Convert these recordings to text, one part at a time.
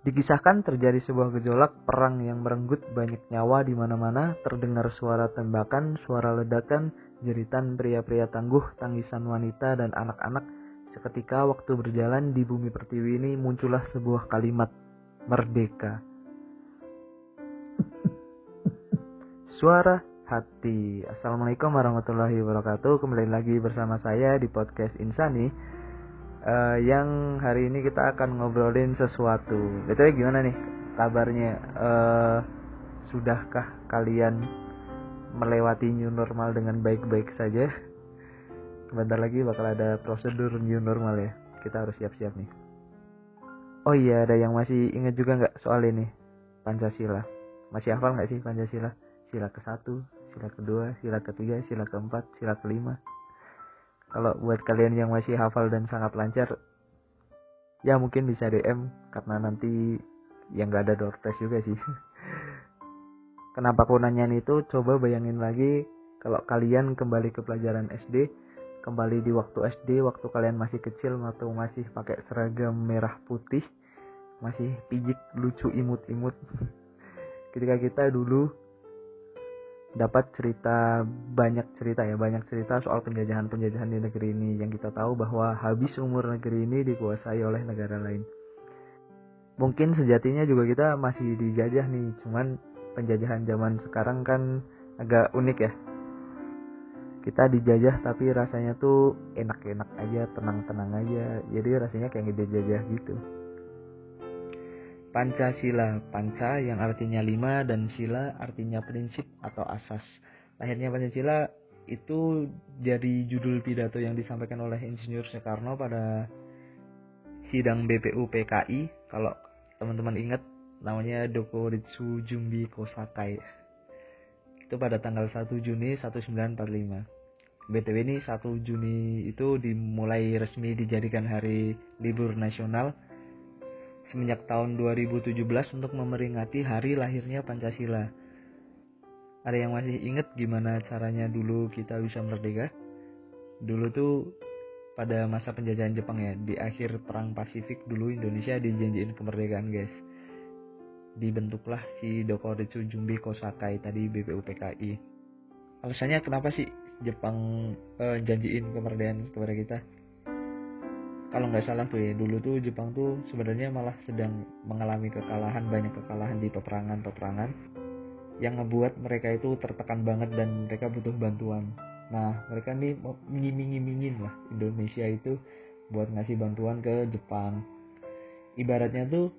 Dikisahkan terjadi sebuah gejolak perang yang merenggut banyak nyawa di mana-mana, terdengar suara tembakan, suara ledakan, jeritan pria-pria tangguh, tangisan wanita dan anak-anak. Seketika waktu berjalan di bumi pertiwi ini muncullah sebuah kalimat merdeka. Suara hati. Assalamualaikum warahmatullahi wabarakatuh. Kembali lagi bersama saya di podcast Insani uh, yang hari ini kita akan ngobrolin sesuatu. Betul gimana nih kabarnya? Uh, sudahkah kalian melewati new normal dengan baik-baik saja? Bentar lagi bakal ada prosedur new normal ya. Kita harus siap-siap nih. Oh iya, ada yang masih ingat juga nggak soal ini? Pancasila. Masih hafal nggak sih Pancasila? Sila ke satu, sila kedua, sila ketiga, sila keempat, sila kelima kalau buat kalian yang masih hafal dan sangat lancar ya mungkin bisa DM karena nanti yang gak ada door prize juga sih. Kenapa aku nanya itu? Coba bayangin lagi kalau kalian kembali ke pelajaran SD kembali di waktu SD waktu kalian masih kecil atau masih pakai seragam merah putih masih pijik lucu imut-imut. Ketika kita dulu dapat cerita banyak cerita ya banyak cerita soal penjajahan-penjajahan di negeri ini yang kita tahu bahwa habis umur negeri ini dikuasai oleh negara lain. Mungkin sejatinya juga kita masih dijajah nih, cuman penjajahan zaman sekarang kan agak unik ya. Kita dijajah tapi rasanya tuh enak-enak aja, tenang-tenang aja. Jadi rasanya kayak dijajah gitu. Pancasila, panca yang artinya lima dan sila artinya prinsip atau asas. Lahirnya Pancasila itu jadi judul pidato yang disampaikan oleh Insinyur Soekarno pada sidang BPU PKI. Kalau teman-teman ingat namanya Doko Ritsu Jumbi Kosakai. Itu pada tanggal 1 Juni 1945. BTW ini 1 Juni itu dimulai resmi dijadikan hari libur nasional semenjak tahun 2017 untuk memperingati hari lahirnya Pancasila. Ada yang masih ingat gimana caranya dulu kita bisa merdeka? Dulu tuh pada masa penjajahan Jepang ya, di akhir perang Pasifik dulu Indonesia dijanjiin kemerdekaan guys. Dibentuklah si Dokoritsu Jumbi Kosakai tadi BPUPKI. Alasannya kenapa sih Jepang eh, janjiin kemerdekaan kepada kita? Kalau nggak salah tuh ya dulu tuh Jepang tuh sebenarnya malah sedang mengalami kekalahan banyak kekalahan di peperangan-peperangan yang ngebuat mereka itu tertekan banget dan mereka butuh bantuan. Nah mereka nih ngiming-ngimingin lah Indonesia itu buat ngasih bantuan ke Jepang. Ibaratnya tuh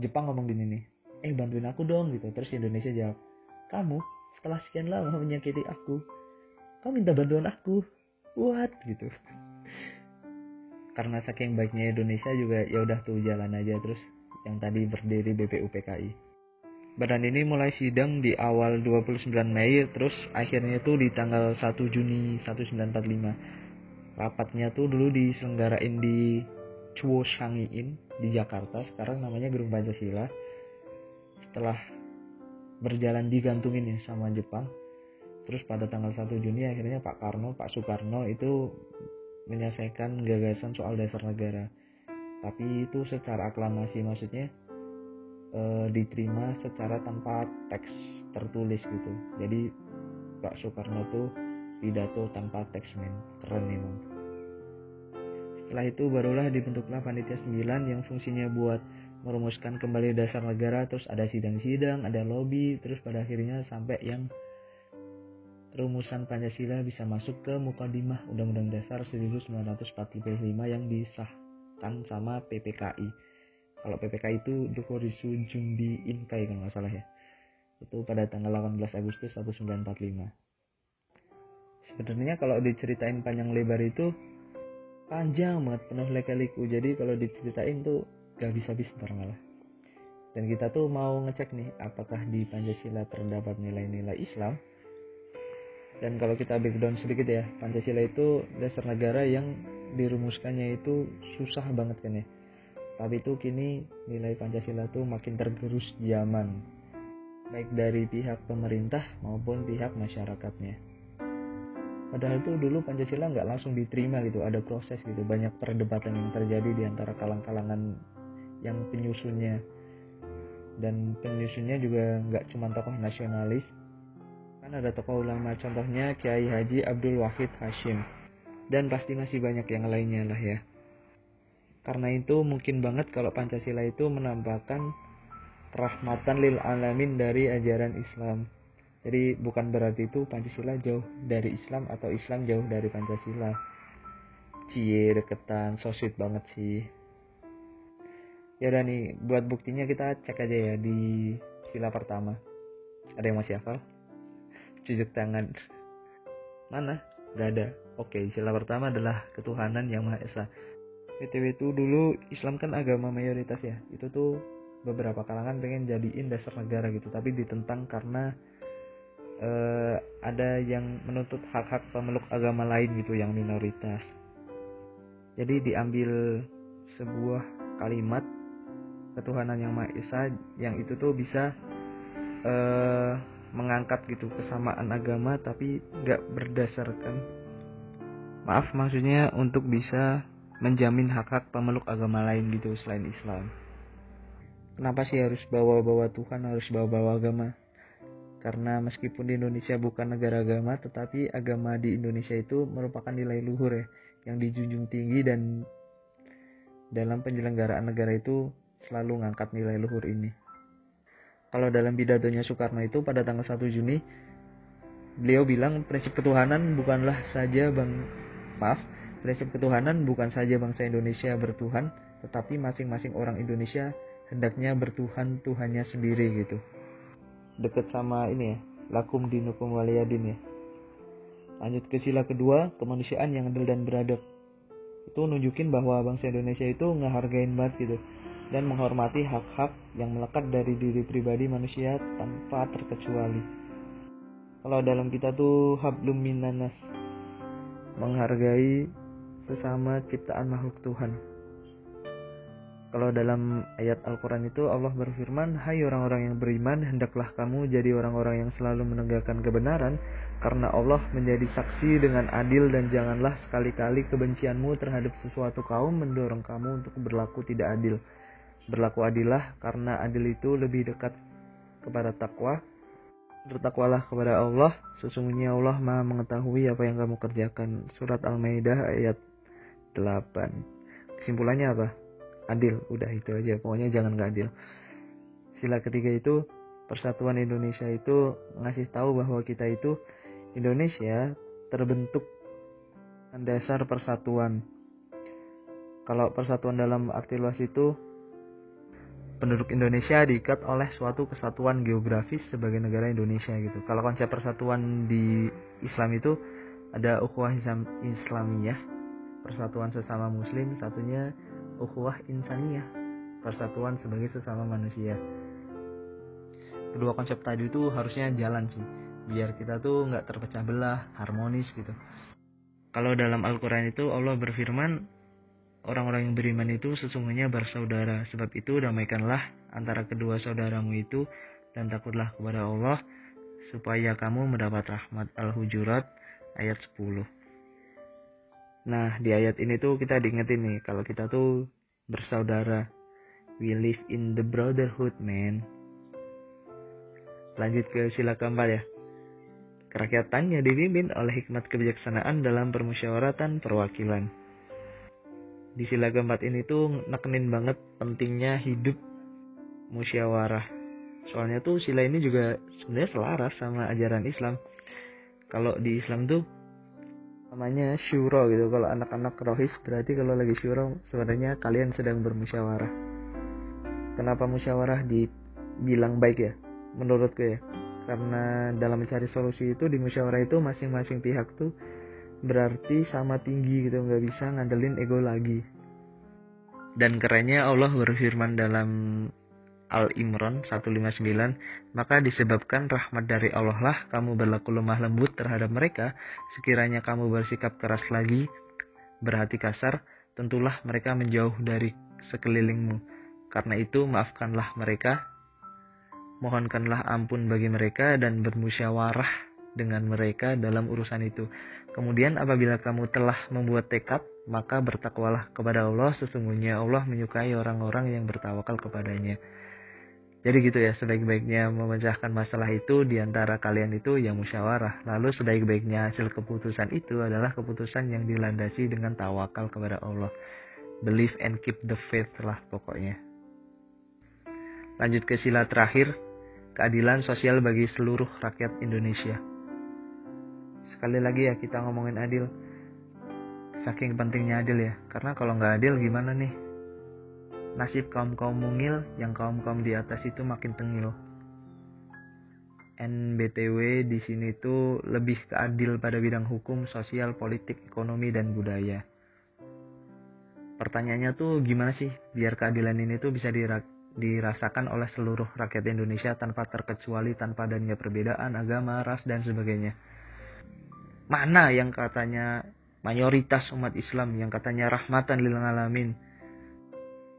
Jepang ngomong gini nih, eh bantuin aku dong gitu. Terus Indonesia jawab, kamu setelah sekian lama menyakiti aku, kamu minta bantuan aku, what gitu karena saking baiknya Indonesia juga ya udah tuh jalan aja terus yang tadi berdiri BPUPKI. Badan ini mulai sidang di awal 29 Mei terus akhirnya tuh di tanggal 1 Juni 1945. Rapatnya tuh dulu diselenggarain di Chuo Shangiin di Jakarta, sekarang namanya Gedung Pancasila. Setelah berjalan digantungin ya sama Jepang. Terus pada tanggal 1 Juni akhirnya Pak Karno, Pak Soekarno itu menyelesaikan gagasan soal dasar negara. Tapi itu secara aklamasi maksudnya e, diterima secara tanpa teks tertulis gitu. Jadi Pak Soekarno tuh pidato tanpa teks men. Keren memang. Setelah itu barulah dibentuklah panitia 9 yang fungsinya buat merumuskan kembali dasar negara terus ada sidang-sidang ada lobby terus pada akhirnya sampai yang rumusan Pancasila bisa masuk ke Mukadimah Undang-Undang Dasar 1945 yang disahkan sama PPKI. Kalau PPKI itu Dukorisu Jumbi Inkai kalau nggak salah ya. Itu pada tanggal 18 Agustus 1945. Sebenarnya kalau diceritain panjang lebar itu panjang banget penuh leka-liku. Jadi kalau diceritain tuh gak bisa habis ntar malah. Dan kita tuh mau ngecek nih apakah di Pancasila terdapat nilai-nilai Islam dan kalau kita background sedikit ya Pancasila itu dasar negara yang dirumuskannya itu susah banget kan ya. Tapi itu kini nilai Pancasila tuh makin tergerus zaman. Baik dari pihak pemerintah maupun pihak masyarakatnya. Padahal tuh dulu Pancasila nggak langsung diterima gitu ada proses gitu banyak perdebatan yang terjadi di antara kalang-kalangan yang penyusunnya. Dan penyusunnya juga nggak cuma tokoh nasionalis kan ada tokoh ulama contohnya Kiai Haji Abdul Wahid Hashim. Dan pasti masih banyak yang lainnya lah ya. Karena itu mungkin banget kalau Pancasila itu menampakkan rahmatan lil alamin dari ajaran Islam. Jadi bukan berarti itu Pancasila jauh dari Islam atau Islam jauh dari Pancasila. Cie deketan so banget sih. Ya udah nih buat buktinya kita cek aja ya di sila pertama. Ada yang masih hafal cucuk tangan. Mana? Gak ada. Oke sila pertama adalah ketuhanan yang maha esa. Btw itu dulu Islam kan agama mayoritas ya. Itu tuh beberapa kalangan pengen jadiin dasar negara gitu. Tapi ditentang karena uh, ada yang menuntut hak-hak pemeluk agama lain gitu yang minoritas. Jadi diambil sebuah kalimat ketuhanan yang maha esa yang itu tuh bisa uh, mengangkat gitu kesamaan agama tapi nggak berdasarkan. Maaf maksudnya untuk bisa menjamin hak-hak pemeluk agama lain gitu selain Islam. Kenapa sih harus bawa-bawa Tuhan harus bawa-bawa agama? Karena meskipun di Indonesia bukan negara agama tetapi agama di Indonesia itu merupakan nilai luhur ya yang dijunjung tinggi dan dalam penyelenggaraan negara itu selalu ngangkat nilai luhur ini. Kalau dalam pidatonya Soekarno itu pada tanggal 1 Juni, beliau bilang prinsip ketuhanan bukanlah saja bang maaf, prinsip ketuhanan bukan saja bangsa Indonesia bertuhan, tetapi masing-masing orang Indonesia hendaknya bertuhan Tuhannya sendiri gitu. Deket sama ini ya, lakum dinukum waliyadin ya. Lanjut ke sila kedua, kemanusiaan yang adil dan beradab. Itu nunjukin bahwa bangsa Indonesia itu ngehargain banget gitu dan menghormati hak-hak yang melekat dari diri pribadi manusia tanpa terkecuali. Kalau dalam kita tuh hablum minanas menghargai sesama ciptaan makhluk Tuhan. Kalau dalam ayat Al-Quran itu Allah berfirman, Hai orang-orang yang beriman, hendaklah kamu jadi orang-orang yang selalu menegakkan kebenaran, karena Allah menjadi saksi dengan adil dan janganlah sekali-kali kebencianmu terhadap sesuatu kaum mendorong kamu untuk berlaku tidak adil Berlaku adillah karena adil itu lebih dekat kepada takwa. Bertakwalah kepada Allah, sesungguhnya Allah Maha mengetahui apa yang kamu kerjakan. Surat Al-Maidah ayat 8. Kesimpulannya apa? Adil, udah itu aja. Pokoknya jangan gak adil. Sila ketiga itu Persatuan Indonesia itu ngasih tahu bahwa kita itu Indonesia terbentuk dasar persatuan. Kalau persatuan dalam arti luas itu penduduk Indonesia diikat oleh suatu kesatuan geografis sebagai negara Indonesia gitu. Kalau konsep persatuan di Islam itu ada ukhuwah Islamiyah, persatuan sesama muslim, satunya ukhuwah insaniyah, persatuan sebagai sesama manusia. Kedua konsep tadi itu harusnya jalan sih, biar kita tuh nggak terpecah belah, harmonis gitu. Kalau dalam Al-Quran itu Allah berfirman, Orang-orang yang beriman itu sesungguhnya bersaudara, sebab itu damaikanlah antara kedua saudaramu itu dan takutlah kepada Allah supaya kamu mendapat rahmat Al-Hujurat ayat 10. Nah, di ayat ini tuh kita diingetin nih kalau kita tuh bersaudara. We live in the brotherhood, man. Lanjut ke sila keempat ya. Kerakyatannya dipimpin oleh hikmat kebijaksanaan dalam permusyawaratan perwakilan di sila keempat ini tuh nekenin banget pentingnya hidup musyawarah. Soalnya tuh sila ini juga sebenarnya selaras sama ajaran Islam. Kalau di Islam tuh namanya syuro gitu. Kalau anak-anak rohis berarti kalau lagi syuro sebenarnya kalian sedang bermusyawarah. Kenapa musyawarah dibilang baik ya? Menurutku ya. Karena dalam mencari solusi itu di musyawarah itu masing-masing pihak tuh berarti sama tinggi gitu nggak bisa ngandelin ego lagi. Dan kerennya Allah berfirman dalam Al-Imran 159 maka disebabkan rahmat dari Allah lah kamu berlaku lemah lembut terhadap mereka. Sekiranya kamu bersikap keras lagi berhati kasar tentulah mereka menjauh dari sekelilingmu. Karena itu maafkanlah mereka. Mohonkanlah ampun bagi mereka dan bermusyawarah dengan mereka dalam urusan itu Kemudian apabila kamu telah membuat tekad, maka bertakwalah kepada Allah sesungguhnya Allah menyukai orang-orang yang bertawakal kepadanya. Jadi gitu ya, sebaik-baiknya memecahkan masalah itu di antara kalian itu yang musyawarah. Lalu sebaik-baiknya hasil keputusan itu adalah keputusan yang dilandasi dengan tawakal kepada Allah. Believe and keep the faith lah pokoknya. Lanjut ke sila terakhir, keadilan sosial bagi seluruh rakyat Indonesia. Sekali lagi ya kita ngomongin adil. Saking pentingnya adil ya, karena kalau nggak adil gimana nih? nasib kaum-kaum mungil yang kaum-kaum di atas itu makin tengil. NBTW di sini tuh lebih keadil pada bidang hukum, sosial, politik, ekonomi, dan budaya. Pertanyaannya tuh gimana sih biar keadilan ini tuh bisa dirasakan oleh seluruh rakyat Indonesia tanpa terkecuali, tanpa adanya perbedaan agama, ras, dan sebagainya. Mana yang katanya mayoritas umat Islam, yang katanya rahmatan lil alamin,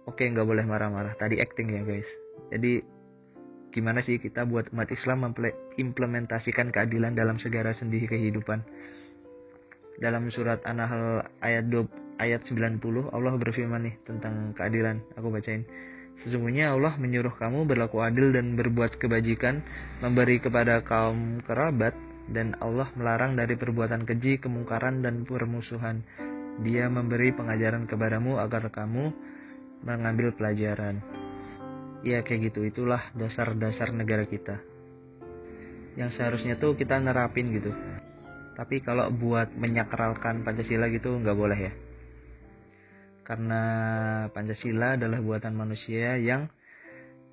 oke nggak boleh marah-marah. Tadi acting ya guys. Jadi gimana sih kita buat umat Islam implementasikan keadilan dalam segala sendi kehidupan? Dalam surat An-Nahl ayat 2, ayat 90 Allah berfirman nih tentang keadilan. Aku bacain. Sesungguhnya Allah menyuruh kamu berlaku adil dan berbuat kebajikan, memberi kepada kaum kerabat, dan Allah melarang dari perbuatan keji, kemungkaran, dan permusuhan. Dia memberi pengajaran kepadamu agar kamu mengambil pelajaran. Ya kayak gitu, itulah dasar-dasar negara kita. Yang seharusnya tuh kita nerapin gitu. Tapi kalau buat menyakralkan Pancasila gitu nggak boleh ya. Karena Pancasila adalah buatan manusia yang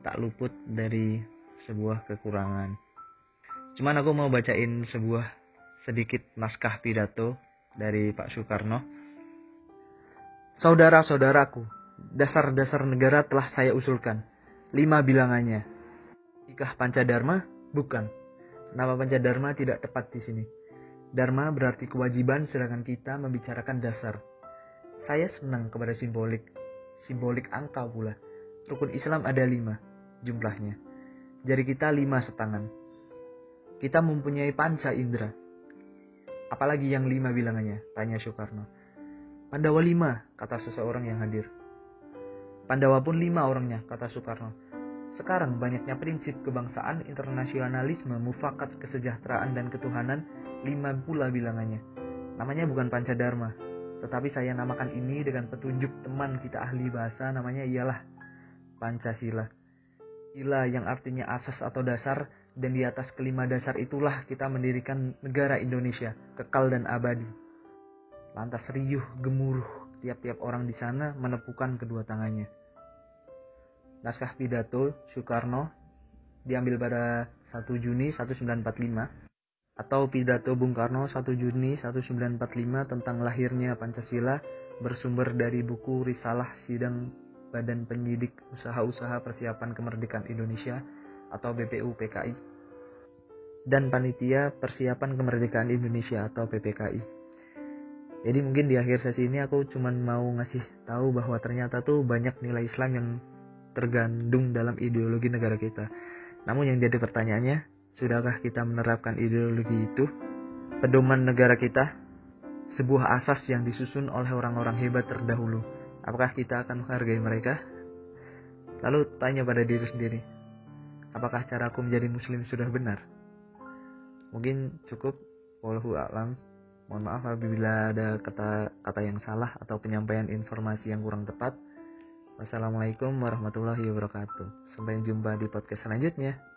tak luput dari sebuah kekurangan. Cuman aku mau bacain sebuah sedikit naskah pidato dari Pak Soekarno. Saudara-saudaraku, dasar-dasar negara telah saya usulkan. Lima bilangannya. Ikah Pancadharma? Bukan. Nama Pancadharma tidak tepat di sini. Dharma berarti kewajiban sedangkan kita membicarakan dasar. Saya senang kepada simbolik. Simbolik angka pula. Rukun Islam ada lima jumlahnya. Jari kita lima setangan. Kita mempunyai panca indera. Apalagi yang lima bilangannya? Tanya Soekarno. Pandawa lima, kata seseorang yang hadir. Pandawa pun lima orangnya, kata Soekarno. Sekarang banyaknya prinsip kebangsaan, internasionalisme, mufakat, kesejahteraan, dan ketuhanan, lima pula bilangannya. Namanya bukan Pancadharma, tetapi saya namakan ini dengan petunjuk teman kita ahli bahasa, namanya ialah Pancasila. Sila yang artinya asas atau dasar, dan di atas kelima dasar itulah kita mendirikan negara Indonesia, kekal dan abadi. Lantas riuh, gemuruh, tiap-tiap orang di sana menepukan kedua tangannya. Naskah pidato Soekarno diambil pada 1 Juni 1945 atau pidato Bung Karno 1 Juni 1945 tentang lahirnya Pancasila bersumber dari buku Risalah Sidang Badan Penyidik Usaha-Usaha Persiapan Kemerdekaan Indonesia atau BPU PKI dan Panitia Persiapan Kemerdekaan Indonesia atau PPKI. Jadi mungkin di akhir sesi ini aku cuman mau ngasih tahu bahwa ternyata tuh banyak nilai Islam yang tergandung dalam ideologi negara kita. Namun yang jadi pertanyaannya, sudahkah kita menerapkan ideologi itu? Pedoman negara kita, sebuah asas yang disusun oleh orang-orang hebat terdahulu. Apakah kita akan menghargai mereka? Lalu tanya pada diri sendiri, apakah caraku menjadi muslim sudah benar? Mungkin cukup, wallahu a'lam. Mohon maaf apabila ada kata-kata yang salah atau penyampaian informasi yang kurang tepat. Wassalamualaikum warahmatullahi wabarakatuh. Sampai jumpa di podcast selanjutnya.